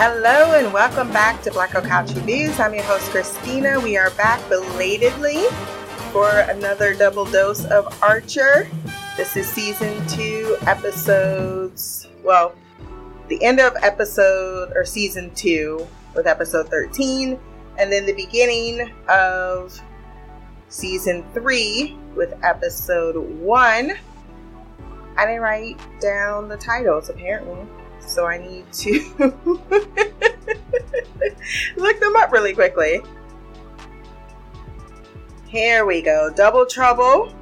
Hello and welcome back to Black Girl Couch Reviews. I'm your host Christina. We are back belatedly for another double dose of Archer. This is season two, episodes. Well, the end of episode or season two with episode 13, and then the beginning of season three with episode one. I didn't write down the titles apparently so I need to look them up really quickly. Here we go. Double Trouble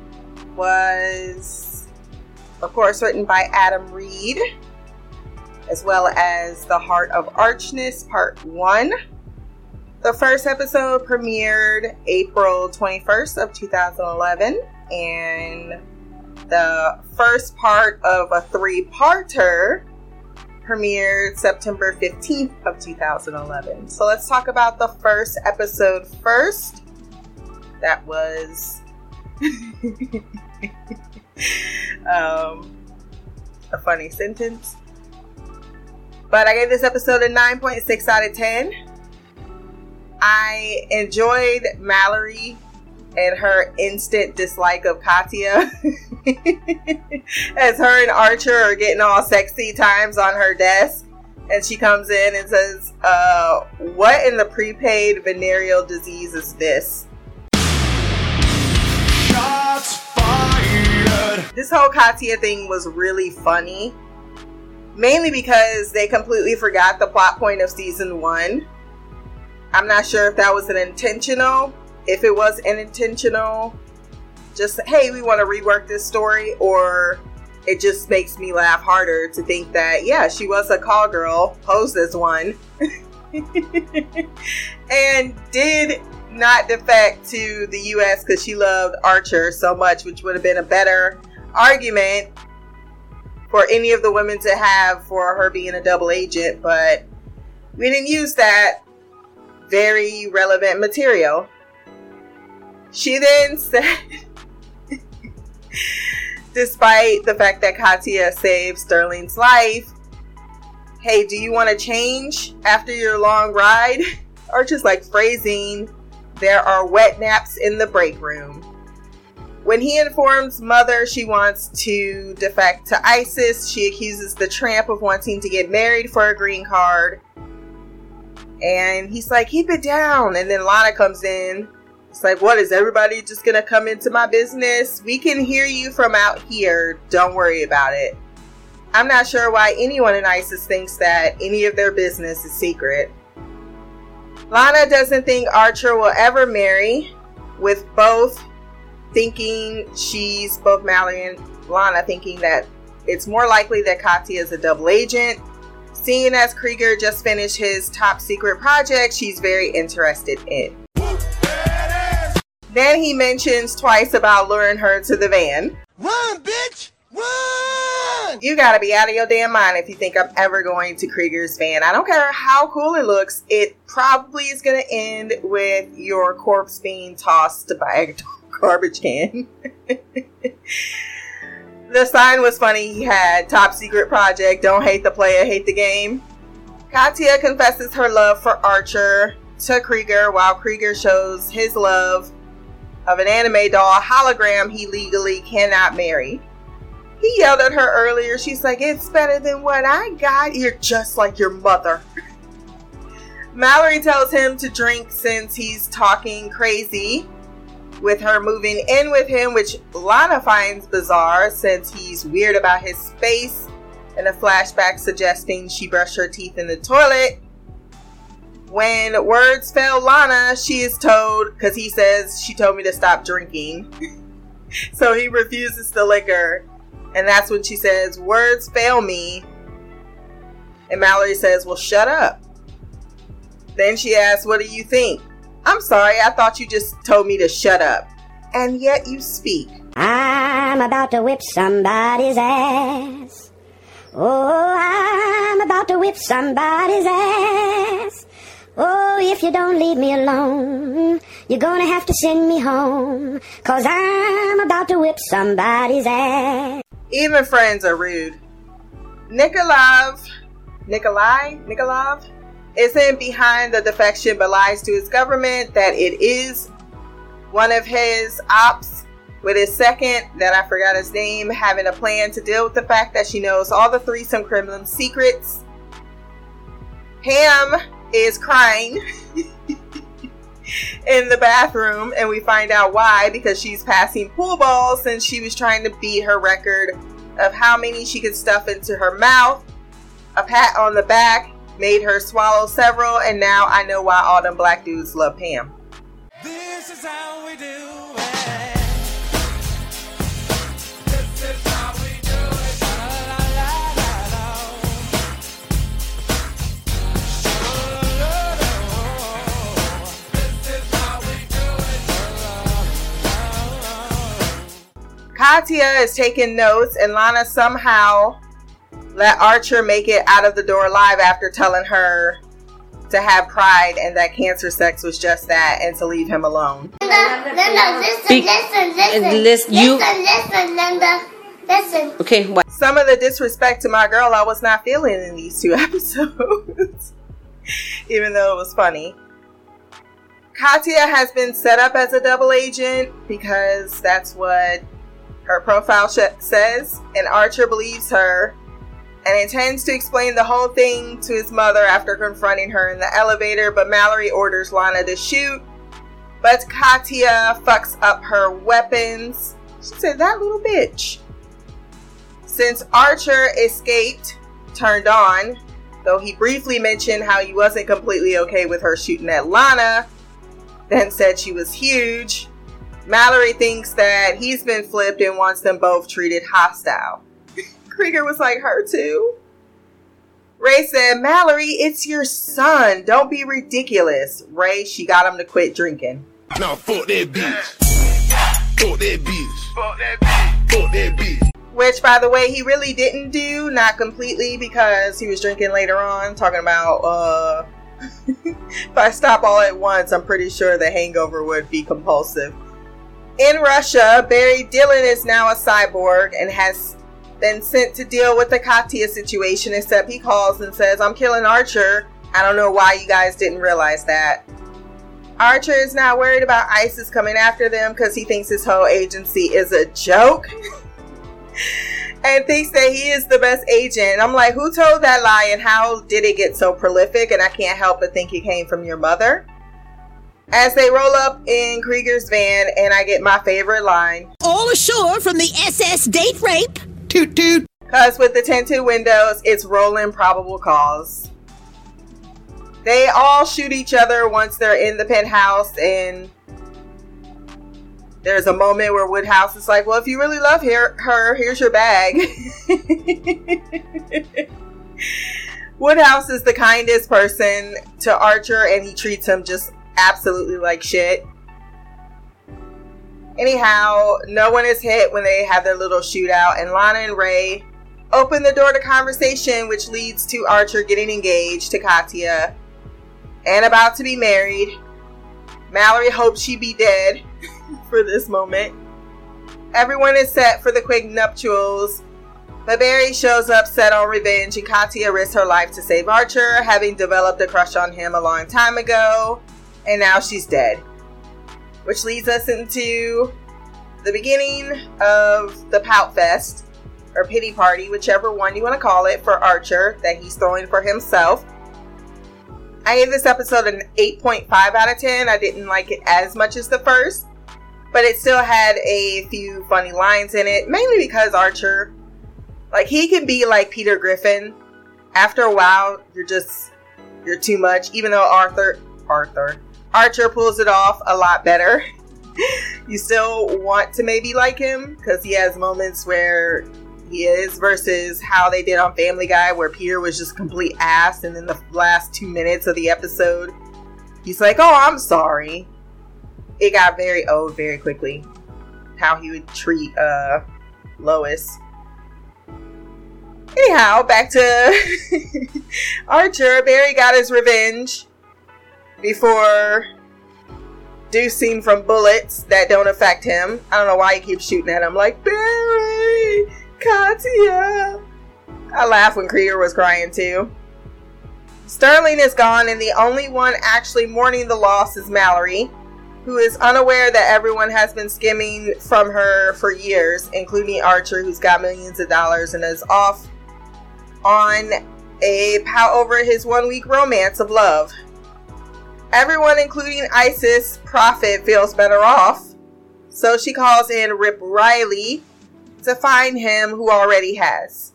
was, of course, written by Adam Reed, as well as The Heart of Archness, Part 1. The first episode premiered April 21st of 2011, and the first part of a three-parter premiered September 15th of 2011. So let's talk about the first episode first. That was um, a funny sentence. But I gave this episode a 9.6 out of 10. I enjoyed Mallory and her instant dislike of Katya. as her and Archer are getting all sexy times on her desk. And she comes in and says, uh, What in the prepaid venereal disease is this? This whole Katya thing was really funny. Mainly because they completely forgot the plot point of season one. I'm not sure if that was an intentional. If it was unintentional, just hey, we want to rework this story, or it just makes me laugh harder to think that yeah, she was a call girl, posed as one, and did not defect to the U.S. because she loved Archer so much, which would have been a better argument for any of the women to have for her being a double agent, but we didn't use that very relevant material. She then said Despite the fact that Katya saved Sterling's life, hey, do you want to change after your long ride? Or just like phrasing, there are wet naps in the break room. When he informs Mother she wants to defect to ISIS, she accuses the tramp of wanting to get married for a green card. And he's like, keep it down. And then Lana comes in it's like, what is everybody just gonna come into my business? We can hear you from out here. Don't worry about it. I'm not sure why anyone in ISIS thinks that any of their business is secret. Lana doesn't think Archer will ever marry, with both thinking she's both Mallory and Lana thinking that it's more likely that Katya is a double agent. Seeing as Krieger just finished his top secret project, she's very interested in. Then he mentions twice about luring her to the van. Run, bitch! Run! You gotta be out of your damn mind if you think I'm ever going to Krieger's van. I don't care how cool it looks, it probably is gonna end with your corpse being tossed by a garbage can. the sign was funny. He had top secret project, don't hate the player, hate the game. Katya confesses her love for Archer to Krieger while Krieger shows his love of an anime doll hologram he legally cannot marry. He yelled at her earlier. She's like, It's better than what I got. You're just like your mother. Mallory tells him to drink since he's talking crazy with her moving in with him, which Lana finds bizarre since he's weird about his space and a flashback suggesting she brushed her teeth in the toilet. When words fail Lana, she is told, because he says she told me to stop drinking. so he refuses the liquor. And that's when she says, Words fail me. And Mallory says, Well, shut up. Then she asks, What do you think? I'm sorry, I thought you just told me to shut up. And yet you speak. I'm about to whip somebody's ass. Oh, I'm about to whip somebody's ass. Oh, if you don't leave me alone, you're gonna have to send me home. Cause I'm about to whip somebody's ass. Even friends are rude. Nikolov, Nikolai, Nikolov isn't behind the defection but lies to his government that it is one of his ops with his second, that I forgot his name, having a plan to deal with the fact that she knows all the threesome criminal secrets. Pam is crying in the bathroom, and we find out why because she's passing pool balls and she was trying to beat her record of how many she could stuff into her mouth. A pat on the back made her swallow several, and now I know why all them black dudes love Pam. This is how we do Katya is taking notes, and Lana somehow let Archer make it out of the door alive after telling her to have pride and that cancer sex was just that and to leave him alone. Linda, Linda, listen, Be- listen, listen, listen, you- listen, listen, Linda, listen. Okay, what? Some of the disrespect to my girl I was not feeling in these two episodes, even though it was funny. Katya has been set up as a double agent because that's what her profile sh- says, and Archer believes her and intends to explain the whole thing to his mother after confronting her in the elevator. But Mallory orders Lana to shoot, but Katya fucks up her weapons. She said, That little bitch. Since Archer escaped, turned on, though he briefly mentioned how he wasn't completely okay with her shooting at Lana, then said she was huge. Mallory thinks that he's been flipped and wants them both treated hostile. Krieger was like, her too. Ray said, Mallory, it's your son. Don't be ridiculous. Ray, she got him to quit drinking. No, fuck that bitch. Fuck that bitch. Fuck that bitch. Fuck that bitch. Which, by the way, he really didn't do, not completely, because he was drinking later on, talking about, uh, if I stop all at once, I'm pretty sure the hangover would be compulsive. In Russia, Barry Dillon is now a cyborg and has been sent to deal with the Katya situation, except he calls and says, I'm killing Archer. I don't know why you guys didn't realize that. Archer is now worried about ISIS coming after them because he thinks his whole agency is a joke. and thinks that he is the best agent. I'm like, who told that lie and how did it get so prolific? And I can't help but think it came from your mother as they roll up in Krieger's van, and I get my favorite line All ashore from the SS Date Rape. Toot toot. Because with the tinted windows, it's rolling probable cause. They all shoot each other once they're in the penthouse, and there's a moment where Woodhouse is like, Well, if you really love her, her here's your bag. Woodhouse is the kindest person to Archer, and he treats him just absolutely like shit. Anyhow, no one is hit when they have their little shootout, and Lana and Ray open the door to conversation, which leads to Archer getting engaged to Katya and about to be married. Mallory hopes she be dead for this moment. Everyone is set for the quick nuptials, but Barry shows up set on revenge, and Katya risks her life to save Archer, having developed a crush on him a long time ago and now she's dead. Which leads us into the beginning of the Pout Fest, or Pity Party, whichever one you want to call it, for Archer that he's throwing for himself. I gave this episode an 8.5 out of 10. I didn't like it as much as the first, but it still had a few funny lines in it, mainly because Archer, like, he can be like Peter Griffin. After a while, you're just, you're too much, even though Arthur, Arthur, Archer pulls it off a lot better. you still want to maybe like him because he has moments where he is versus how they did on Family Guy where Peter was just complete ass and in the last two minutes of the episode he's like, Oh, I'm sorry. It got very old very quickly. How he would treat uh Lois. Anyhow, back to Archer. Barry got his revenge before deucing from bullets that don't affect him. I don't know why he keeps shooting at him. Like, Barry, Katya. I laughed when Krieger was crying too. Sterling is gone, and the only one actually mourning the loss is Mallory, who is unaware that everyone has been skimming from her for years, including Archer, who's got millions of dollars and is off on a pout over his one week romance of love. Everyone, including Isis Prophet, feels better off, so she calls in Rip Riley to find him who already has.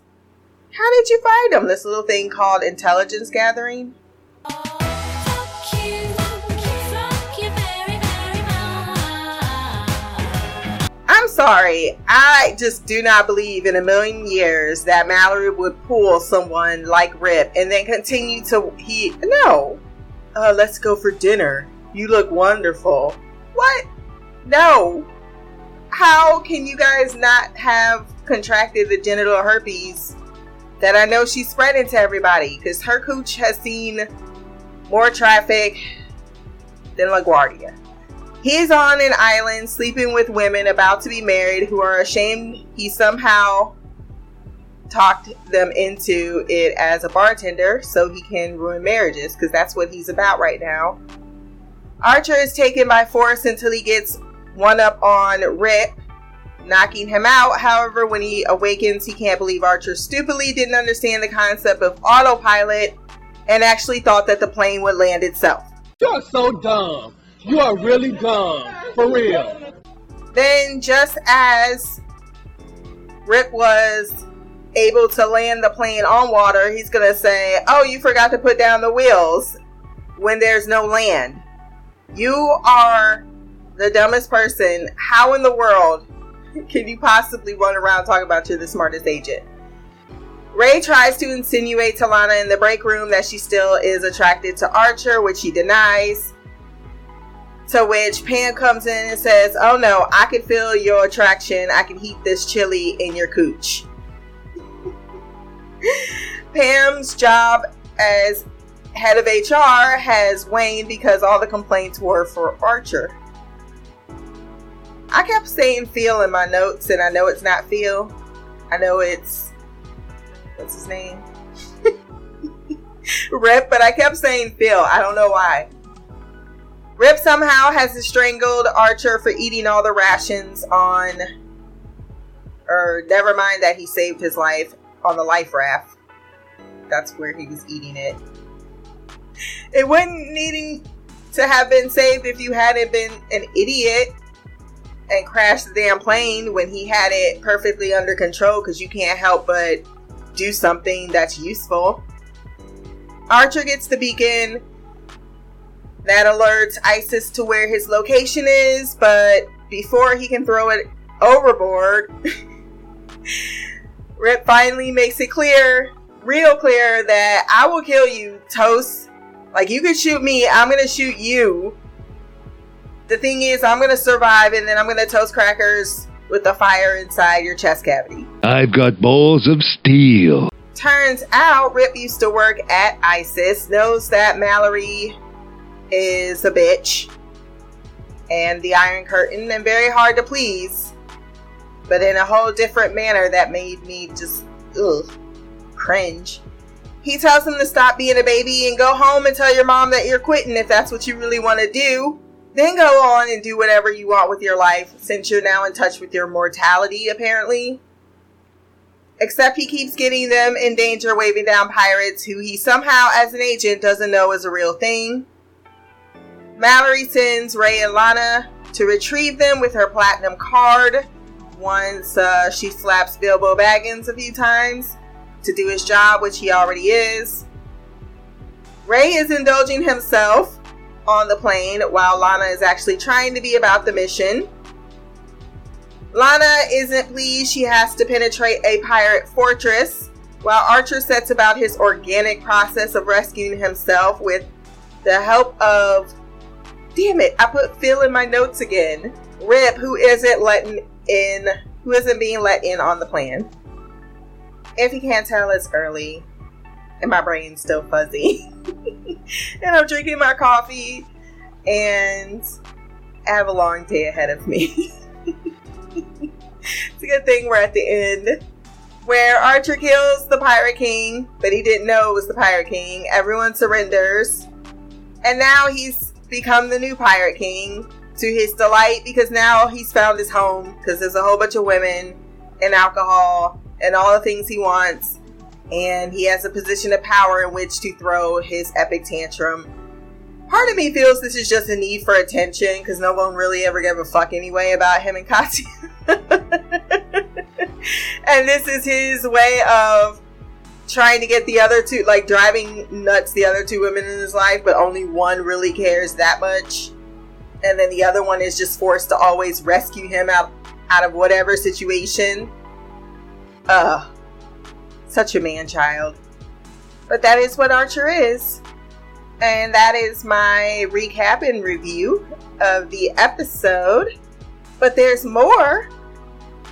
How did you find him? This little thing called intelligence gathering? I'm sorry. I just do not believe in a million years that Mallory would pull someone like Rip and then continue to he no. Uh, let's go for dinner. You look wonderful. What? No. How can you guys not have contracted the genital herpes that I know she's spreading to everybody? Because her cooch has seen more traffic than LaGuardia. He's on an island sleeping with women about to be married who are ashamed he somehow talked them into it as a bartender so he can ruin marriages because that's what he's about right now. Archer is taken by force until he gets one up on Rip, knocking him out. However, when he awakens, he can't believe Archer stupidly didn't understand the concept of autopilot and actually thought that the plane would land itself. You're so dumb. You are really dumb. For real. Then, just as Rip was able to land the plane on water, he's going to say, Oh, you forgot to put down the wheels when there's no land. You are the dumbest person. How in the world can you possibly run around talking about you're the smartest agent? Ray tries to insinuate to Lana in the break room that she still is attracted to Archer, which he denies. To which Pam comes in and says, Oh no, I can feel your attraction. I can heat this chili in your cooch. Pam's job as head of HR has waned because all the complaints were for Archer. I kept saying Phil in my notes, and I know it's not Phil. I know it's. What's his name? Rip, but I kept saying Phil. I don't know why. Rip somehow has strangled Archer for eating all the rations on. Or never mind that he saved his life on the life raft. That's where he was eating it. It wouldn't needing to have been saved if you hadn't been an idiot and crashed the damn plane when he had it perfectly under control because you can't help but do something that's useful. Archer gets the beacon that alerts ISIS to where his location is, but before he can throw it overboard, Rip finally makes it clear, real clear, that I will kill you, Toast. Like, you can shoot me, I'm gonna shoot you. The thing is, I'm gonna survive, and then I'm gonna toast crackers with the fire inside your chest cavity. I've got balls of steel. Turns out, Rip used to work at ISIS, knows that Mallory is a bitch and the Iron Curtain, and very hard to please, but in a whole different manner that made me just, ugh, cringe. He tells him to stop being a baby and go home and tell your mom that you're quitting if that's what you really want to do. Then go on and do whatever you want with your life since you're now in touch with your mortality, apparently. Except he keeps getting them in danger waving down pirates who he somehow, as an agent, doesn't know is a real thing. Mallory sends Ray and Lana to retrieve them with her platinum card once uh, she slaps Bilbo Baggins a few times to do his job, which he already is. Ray is indulging himself on the plane while Lana is actually trying to be about the mission. Lana isn't pleased she has to penetrate a pirate fortress, while Archer sets about his organic process of rescuing himself with the help of. Damn it, I put Phil in my notes again. Rip, who isn't letting in, who isn't being let in on the plan. If you can't tell, it's early and my brain's still fuzzy. and I'm drinking my coffee and I have a long day ahead of me. it's a good thing we're at the end where Archer kills the Pirate King, but he didn't know it was the Pirate King. Everyone surrenders. And now he's become the new Pirate King to his delight because now he's found his home because there's a whole bunch of women and alcohol and all the things he wants. And he has a position of power in which to throw his epic tantrum. Part of me feels this is just a need for attention because no one really ever gave a fuck anyway about him and Katya. and this is his way of trying to get the other two, like driving nuts the other two women in his life, but only one really cares that much. And then the other one is just forced to always rescue him out, out of whatever situation. Ugh. Such a man child. But that is what Archer is. And that is my recap and review of the episode. But there's more.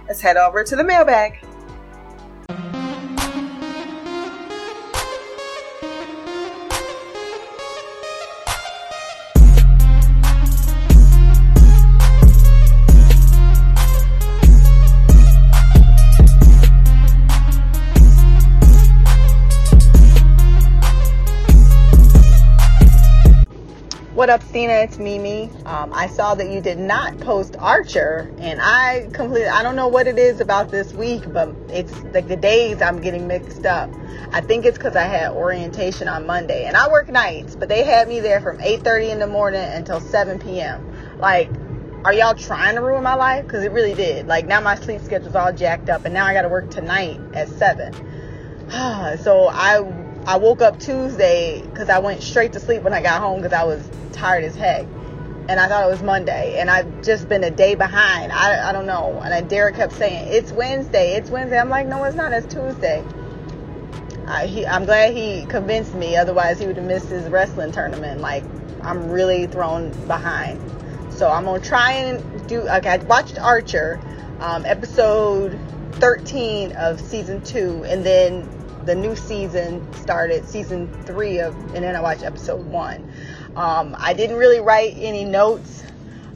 Let's head over to the mailbag. What up, Stina? It's Mimi. Um, I saw that you did not post Archer, and I completely, I don't know what it is about this week, but it's like the days I'm getting mixed up. I think it's because I had orientation on Monday, and I work nights, but they had me there from 8.30 in the morning until 7 p.m. Like, are y'all trying to ruin my life? Because it really did. Like, now my sleep schedule's all jacked up, and now I got to work tonight at 7. so I I woke up Tuesday because I went straight to sleep when I got home because I was tired as heck. And I thought it was Monday. And I've just been a day behind. I, I don't know. And then Derek kept saying, it's Wednesday. It's Wednesday. I'm like, no, it's not. It's Tuesday. I, he, I'm glad he convinced me. Otherwise, he would have missed his wrestling tournament. Like, I'm really thrown behind. So I'm going to try and do. Okay, I watched Archer, um, episode 13 of season two. And then the new season started, season three of, and then I watched episode one. Um, I didn't really write any notes.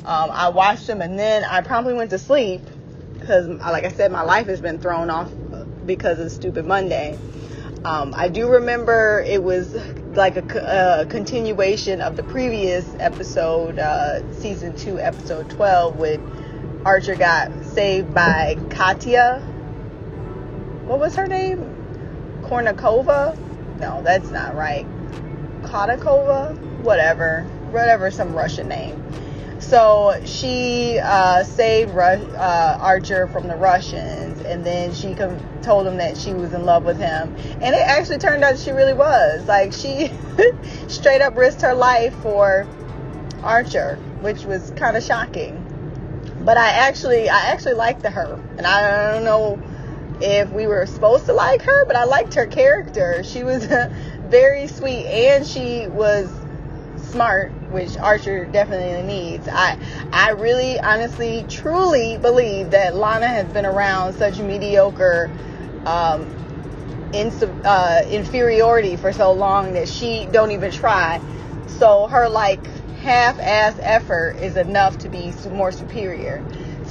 Um, I watched them and then I promptly went to sleep because, like I said, my life has been thrown off because of Stupid Monday. Um, I do remember it was like a, a, continuation of the previous episode, uh, season two, episode 12, when Archer got saved by Katya. What was her name? Kornikova? No, that's not right. Kotakova? Whatever. Whatever, some Russian name. So she uh, saved Ru- uh, Archer from the Russians, and then she com- told him that she was in love with him. And it actually turned out she really was. Like, she straight up risked her life for Archer, which was kind of shocking. But I actually, I actually liked her, and I don't know if we were supposed to like her, but I liked her character. She was very sweet and she was smart, which Archer definitely needs. I I really honestly truly believe that Lana has been around such mediocre um, in, uh, inferiority for so long that she don't even try. So her like half-ass effort is enough to be more superior.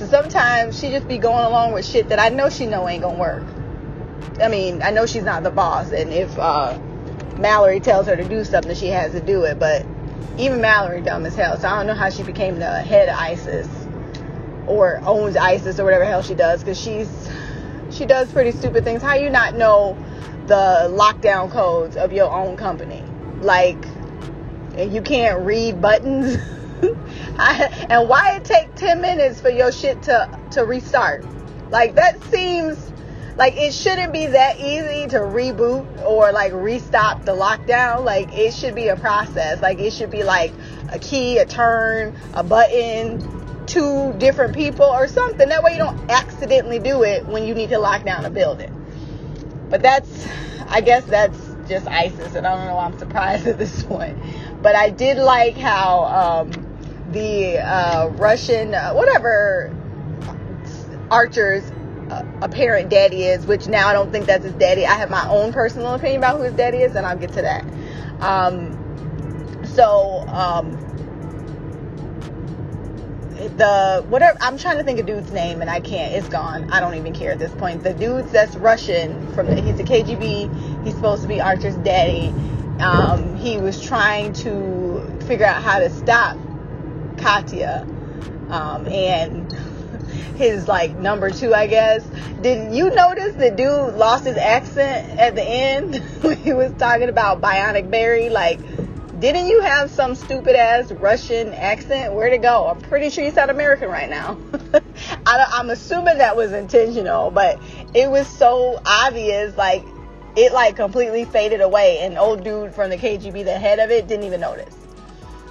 So sometimes she just be going along with shit that I know she know ain't gonna work. I mean, I know she's not the boss, and if uh, Mallory tells her to do something, she has to do it. But even Mallory dumb as hell, so I don't know how she became the head of ISIS or owns ISIS or whatever hell she does, because she's she does pretty stupid things. How you not know the lockdown codes of your own company? Like, you can't read buttons. and why it take 10 minutes for your shit to to restart? Like that seems like it shouldn't be that easy to reboot or like restop the lockdown. Like it should be a process. Like it should be like a key a turn a button two different people or something. That way you don't accidentally do it when you need to lock down a building. But that's i guess that's just isis and i don't know i'm surprised at this point but i did like how um the uh, Russian, uh, whatever Archer's uh, apparent daddy is, which now I don't think that's his daddy. I have my own personal opinion about who his daddy is, and I'll get to that. Um, so, um, the whatever I'm trying to think of dude's name and I can't. It's gone. I don't even care at this point. The dude that's Russian from the, he's a KGB. He's supposed to be Archer's daddy. Um, he was trying to figure out how to stop Katya, um, and his like number two, I guess. Did you notice the dude lost his accent at the end when he was talking about Bionic Barry? Like didn't you have some stupid ass Russian accent? Where'd it go? I'm pretty sure you sound American right now. I, am assuming that was intentional, but it was so obvious. Like, it like completely faded away. And old dude from the KGB, the head of it, didn't even notice.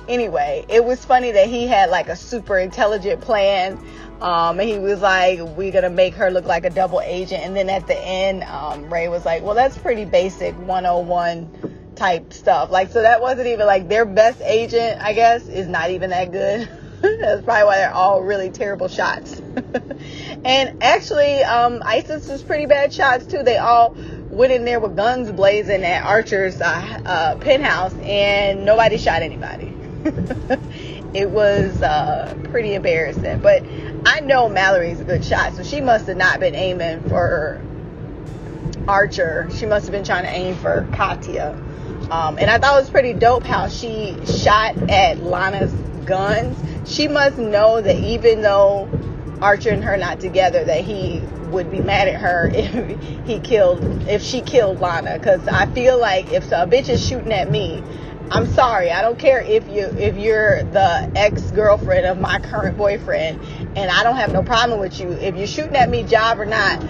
Anyway, it was funny that he had like a super intelligent plan. Um, and he was like, we're to make her look like a double agent. And then at the end, um, Ray was like, well, that's pretty basic 101 type stuff. Like, so that wasn't even like their best agent, I guess, is not even that good. That's probably why they're all really terrible shots. and actually, um, ISIS was pretty bad shots too. They all went in there with guns blazing at Archer's uh, uh, penthouse, and nobody shot anybody. it was uh, pretty embarrassing. But I know Mallory's a good shot, so she must have not been aiming for Archer. She must have been trying to aim for Katya. Um, and I thought it was pretty dope how she shot at Lana's guns. She must know that even though Archer and her not together, that he would be mad at her if he killed, if she killed Lana. Cause I feel like if a bitch is shooting at me, I'm sorry. I don't care if you if you're the ex girlfriend of my current boyfriend, and I don't have no problem with you. If you're shooting at me, job or not,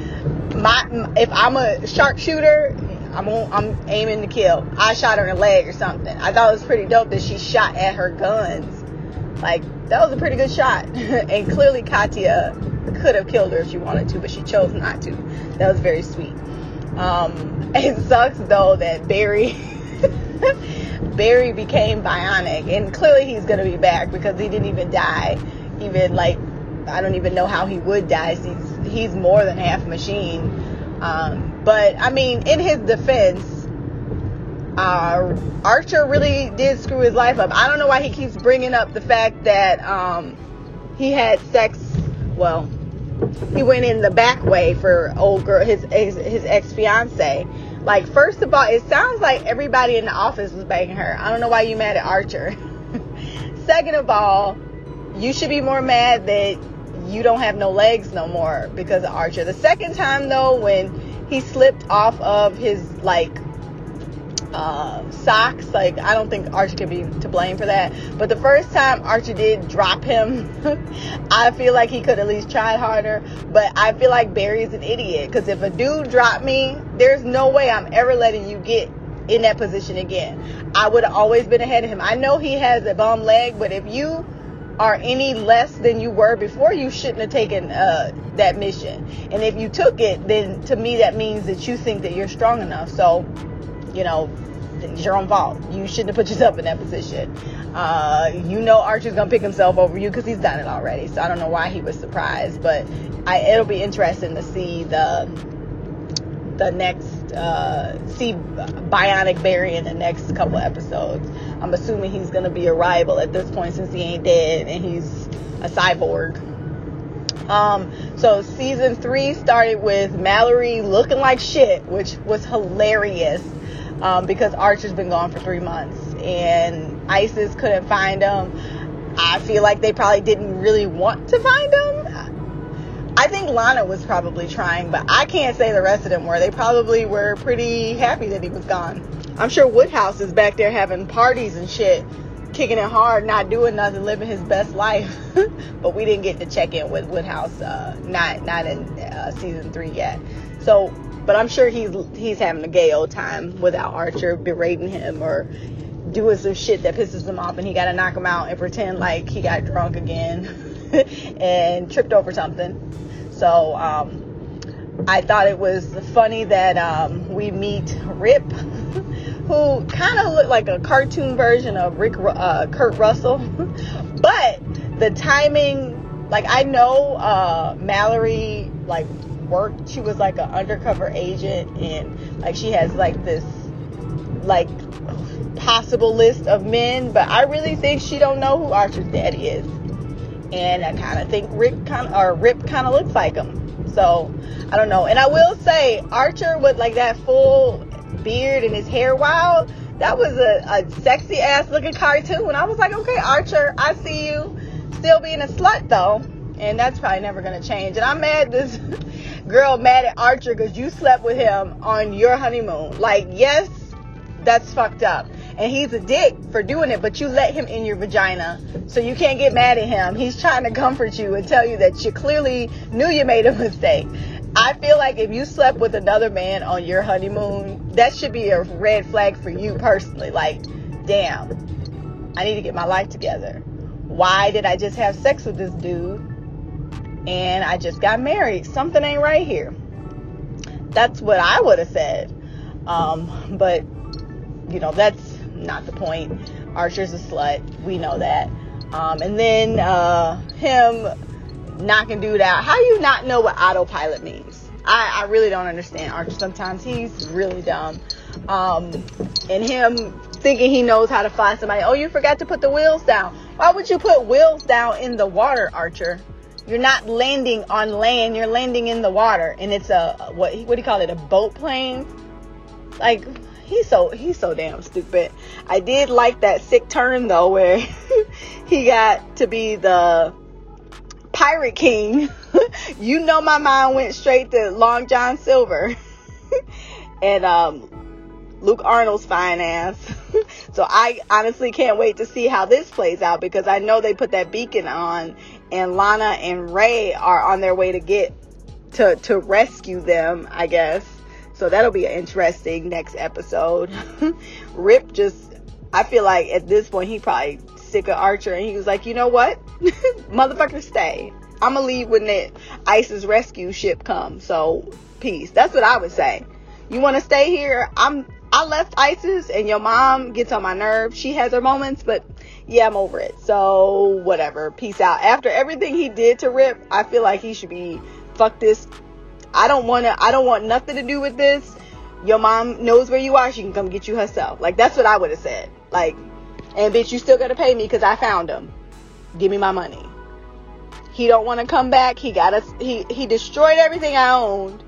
my if I'm a sharpshooter, I'm on, I'm aiming to kill. I shot her in the leg or something. I thought it was pretty dope that she shot at her guns. Like that was a pretty good shot. and clearly Katya could have killed her if she wanted to, but she chose not to. That was very sweet. Um, it sucks though that Barry Barry became bionic, and clearly he's gonna be back because he didn't even die. Even like I don't even know how he would die. He's he's more than half machine. Um, but I mean, in his defense, uh, Archer really did screw his life up. I don't know why he keeps bringing up the fact that um, he had sex. Well, he went in the back way for old girl, his his, his ex fiance. Like, first of all, it sounds like everybody in the office was banging her. I don't know why you mad at Archer. Second of all, you should be more mad that you don't have no legs no more because of Archer. The second time though, when he slipped off of his like uh, socks, like I don't think Archer can be to blame for that. But the first time Archer did drop him, I feel like he could at least tried harder. But I feel like Barry's an idiot because if a dude dropped me, there's no way I'm ever letting you get in that position again. I would have always been ahead of him. I know he has a bum leg, but if you are any less than you were before, you shouldn't have taken uh, that mission. And if you took it, then to me that means that you think that you're strong enough. So, you know, it's your own fault. You shouldn't have put yourself in that position. Uh, you know Archer's gonna pick himself over you because he's done it already. So I don't know why he was surprised, but I, it'll be interesting to see the the next uh, see Bionic Barry in the next couple episodes. I'm assuming he's gonna be a rival at this point since he ain't dead and he's a cyborg. Um, so season three started with Mallory looking like shit, which was hilarious um, because Archer's been gone for three months and ISIS couldn't find him. I feel like they probably didn't really want to find him. I think Lana was probably trying, but I can't say the rest of them were. They probably were pretty happy that he was gone. I'm sure Woodhouse is back there having parties and shit, kicking it hard, not doing nothing, living his best life. but we didn't get to check in with Woodhouse, uh, not not in uh, season three yet. So, but I'm sure he's he's having a gay old time without Archer berating him or doing some shit that pisses him off, and he got to knock him out and pretend like he got drunk again and tripped over something. So um, I thought it was funny that um, we meet Rip, who kind of looked like a cartoon version of Rick uh, Kurt Russell, but the timing, like I know uh, Mallory like worked. She was like an undercover agent, and like she has like this like possible list of men, but I really think she don't know who Archer's daddy is and I kind of think Rick kind of or Rip kind of looks like him. So I don't know. And I will say Archer with like that full beard and his hair wild. That was a, a sexy ass looking cartoon. And I was like, okay, Archer, I see you still being a slut though. And that's probably never gonna change. And I'm mad this girl mad at Archer because you slept with him on your honeymoon. Like, yes, that's fucked up. And he's a dick for doing it, but you let him in your vagina. So you can't get mad at him. He's trying to comfort you and tell you that you clearly knew you made a mistake. I feel like if you slept with another man on your honeymoon, that should be a red flag for you personally. Like, damn, I need to get my life together. Why did I just have sex with this dude? And I just got married. Something ain't right here. That's what I would have said. Um, but, you know, that's not the point. Archer's a slut. We know that. Um, and then uh, him knocking dude out. How do you not know what autopilot means? I, I really don't understand Archer. Sometimes he's really dumb. Um, and him thinking he knows how to fly somebody. Oh, you forgot to put the wheels down. Why would you put wheels down in the water, Archer? You're not landing on land. You're landing in the water, and it's a what? What do you call it? A boat plane? Like he's so he's so damn stupid. I did like that sick turn though, where he got to be the pirate king. you know, my mind went straight to Long John Silver and um, Luke Arnold's fine ass. so I honestly can't wait to see how this plays out because I know they put that beacon on, and Lana and Ray are on their way to get to to rescue them. I guess. So that'll be an interesting next episode. Rip just, I feel like at this point he probably sick of Archer and he was like, you know what? Motherfucker, stay. I'm gonna leave when the ISIS rescue ship comes. So peace. That's what I would say. You want to stay here? I'm. I left ISIS and your mom gets on my nerves. She has her moments, but yeah, I'm over it. So whatever. Peace out. After everything he did to Rip, I feel like he should be fuck this I don't want to, I don't want nothing to do with this. Your mom knows where you are. She can come get you herself. Like, that's what I would have said. Like, and bitch, you still got to pay me because I found him. Give me my money. He don't want to come back. He got us, he, he destroyed everything I owned.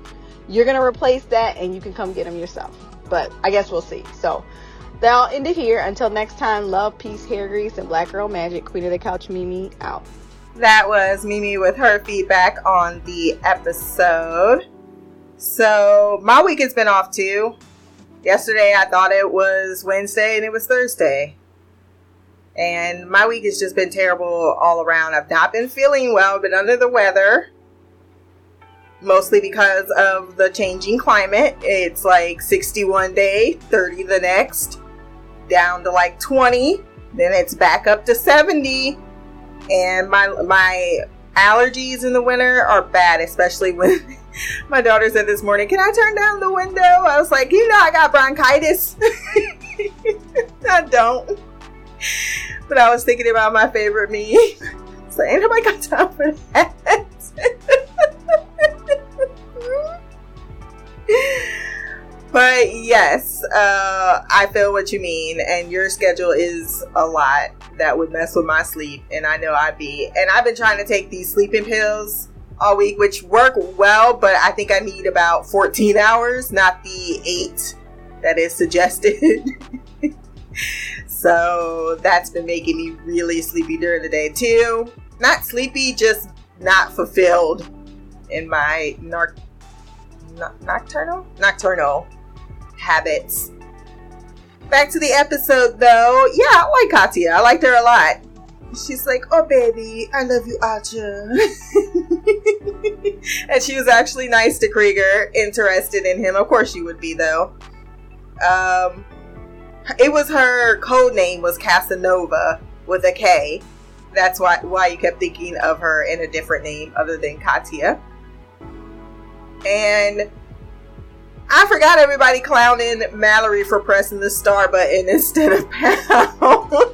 You're to replace that and you can come get him yourself. But I guess we'll see. So, that'll end it here. Until next time, love, peace, hair grease, and black girl magic. Queen of the couch, Mimi, out. That was Mimi with her feedback on the episode. So, my week has been off too. Yesterday, I thought it was Wednesday and it was Thursday. And my week has just been terrible all around. I've not been feeling well, been under the weather. Mostly because of the changing climate. It's like 61 day, 30 the next, down to like 20, then it's back up to 70 and my my allergies in the winter are bad, especially when my daughter said this morning, "Can I turn down the window?" I was like, "You know, I got bronchitis." I don't. But I was thinking about my favorite me. So ain't nobody got time for that. but yes, uh, I feel what you mean, and your schedule is a lot that would mess with my sleep, and I know I'd be. And I've been trying to take these sleeping pills all week, which work well, but I think I need about 14 hours, not the eight that is suggested. So that's been making me really sleepy during the day too. Not sleepy, just not fulfilled in my narc- nocturnal nocturnal habits back to the episode though. Yeah, I like Katya. I liked her a lot. She's like, "Oh baby, I love you, Archer," and she was actually nice to Krieger, interested in him. Of course, she would be though. Um, it was her code name was Casanova with a K. That's why why you kept thinking of her in a different name other than Katya. And I forgot everybody clowning Mallory for pressing the star button instead of pound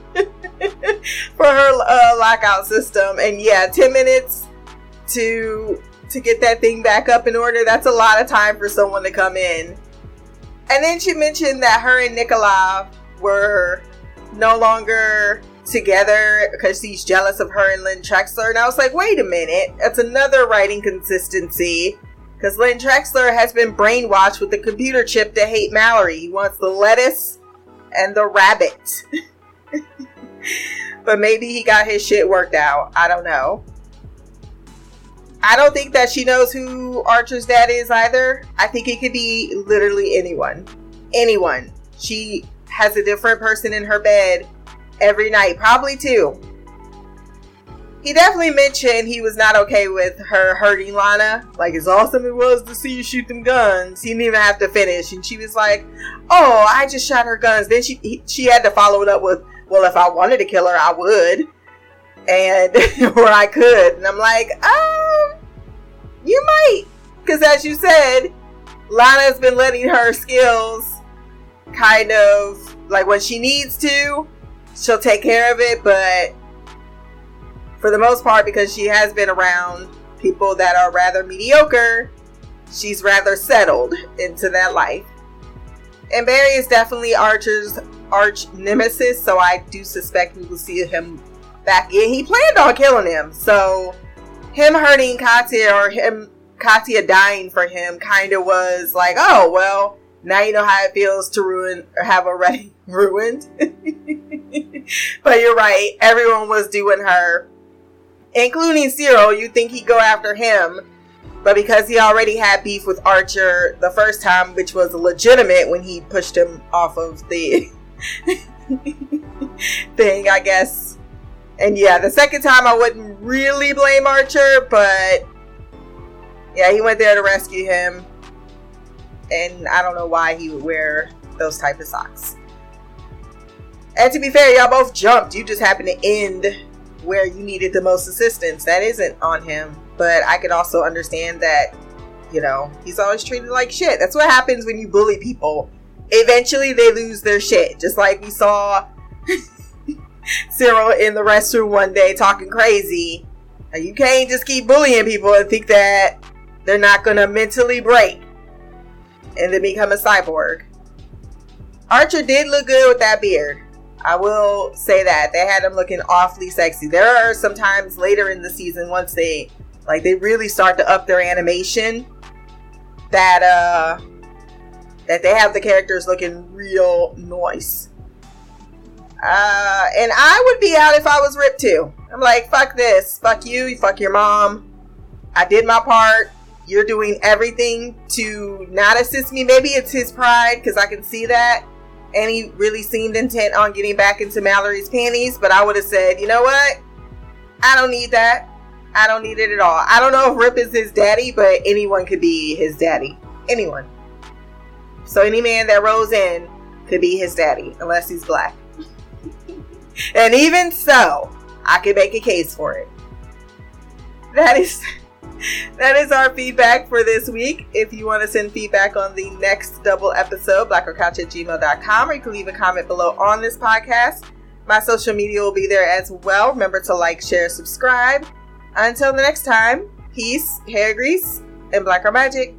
for her uh, lockout system. And yeah, 10 minutes to to get that thing back up in order. That's a lot of time for someone to come in. And then she mentioned that her and Nikolai were no longer together because he's jealous of her and Len Trexler. And I was like, wait a minute, that's another writing consistency. Because Len Trexler has been brainwashed with the computer chip to hate Mallory. He wants the lettuce and the rabbit. but maybe he got his shit worked out. I don't know. I don't think that she knows who Archer's dad is either. I think it could be literally anyone. Anyone. She has a different person in her bed every night, probably two. He definitely mentioned he was not okay with her hurting Lana. Like, as awesome it was to see you shoot them guns, he didn't even have to finish. And she was like, "Oh, I just shot her guns." Then she he, she had to follow it up with, "Well, if I wanted to kill her, I would, and or I could." And I'm like, um, you might, because as you said, Lana's been letting her skills kind of like when she needs to, she'll take care of it, but for the most part, because she has been around people that are rather mediocre, she's rather settled into that life. And Barry is definitely Archer's arch nemesis, so I do suspect we will see him back in. He planned on killing him, so him hurting Katya or him Katya dying for him kind of was like, oh well, now you know how it feels to ruin or have already ruined. but you're right, everyone was doing her, including Cyril. You think he'd go after him, but because he already had beef with Archer the first time, which was legitimate when he pushed him off of the thing, I guess. And yeah, the second time I wouldn't really blame Archer, but yeah, he went there to rescue him and I don't know why he would wear those type of socks. And to be fair, y'all both jumped. You just happened to end where you needed the most assistance. That isn't on him. But I could also understand that, you know, he's always treated like shit. That's what happens when you bully people. Eventually they lose their shit. Just like we saw Cyril in the restroom one day talking crazy. You can't just keep bullying people and think that they're not gonna mentally break and then become a cyborg. Archer did look good with that beard. I will say that they had him looking awfully sexy. There are some times later in the season once they like they really start to up their animation that uh that they have the characters looking real nice. Uh, and I would be out if I was ripped too. I'm like, fuck this, fuck you, fuck your mom. I did my part you're doing everything to not assist me. Maybe it's his pride because I can see that. And he really seemed intent on getting back into Mallory's panties. But I would have said, you know what? I don't need that. I don't need it at all. I don't know if Rip is his daddy, but anyone could be his daddy. Anyone. So any man that rolls in could be his daddy, unless he's black. And even so, I could make a case for it. That is that is our feedback for this week. If you want to send feedback on the next double episode, blackercouch at gmail.com, or you can leave a comment below on this podcast. My social media will be there as well. Remember to like, share, subscribe. Until the next time, peace, hair grease, and blacker magic.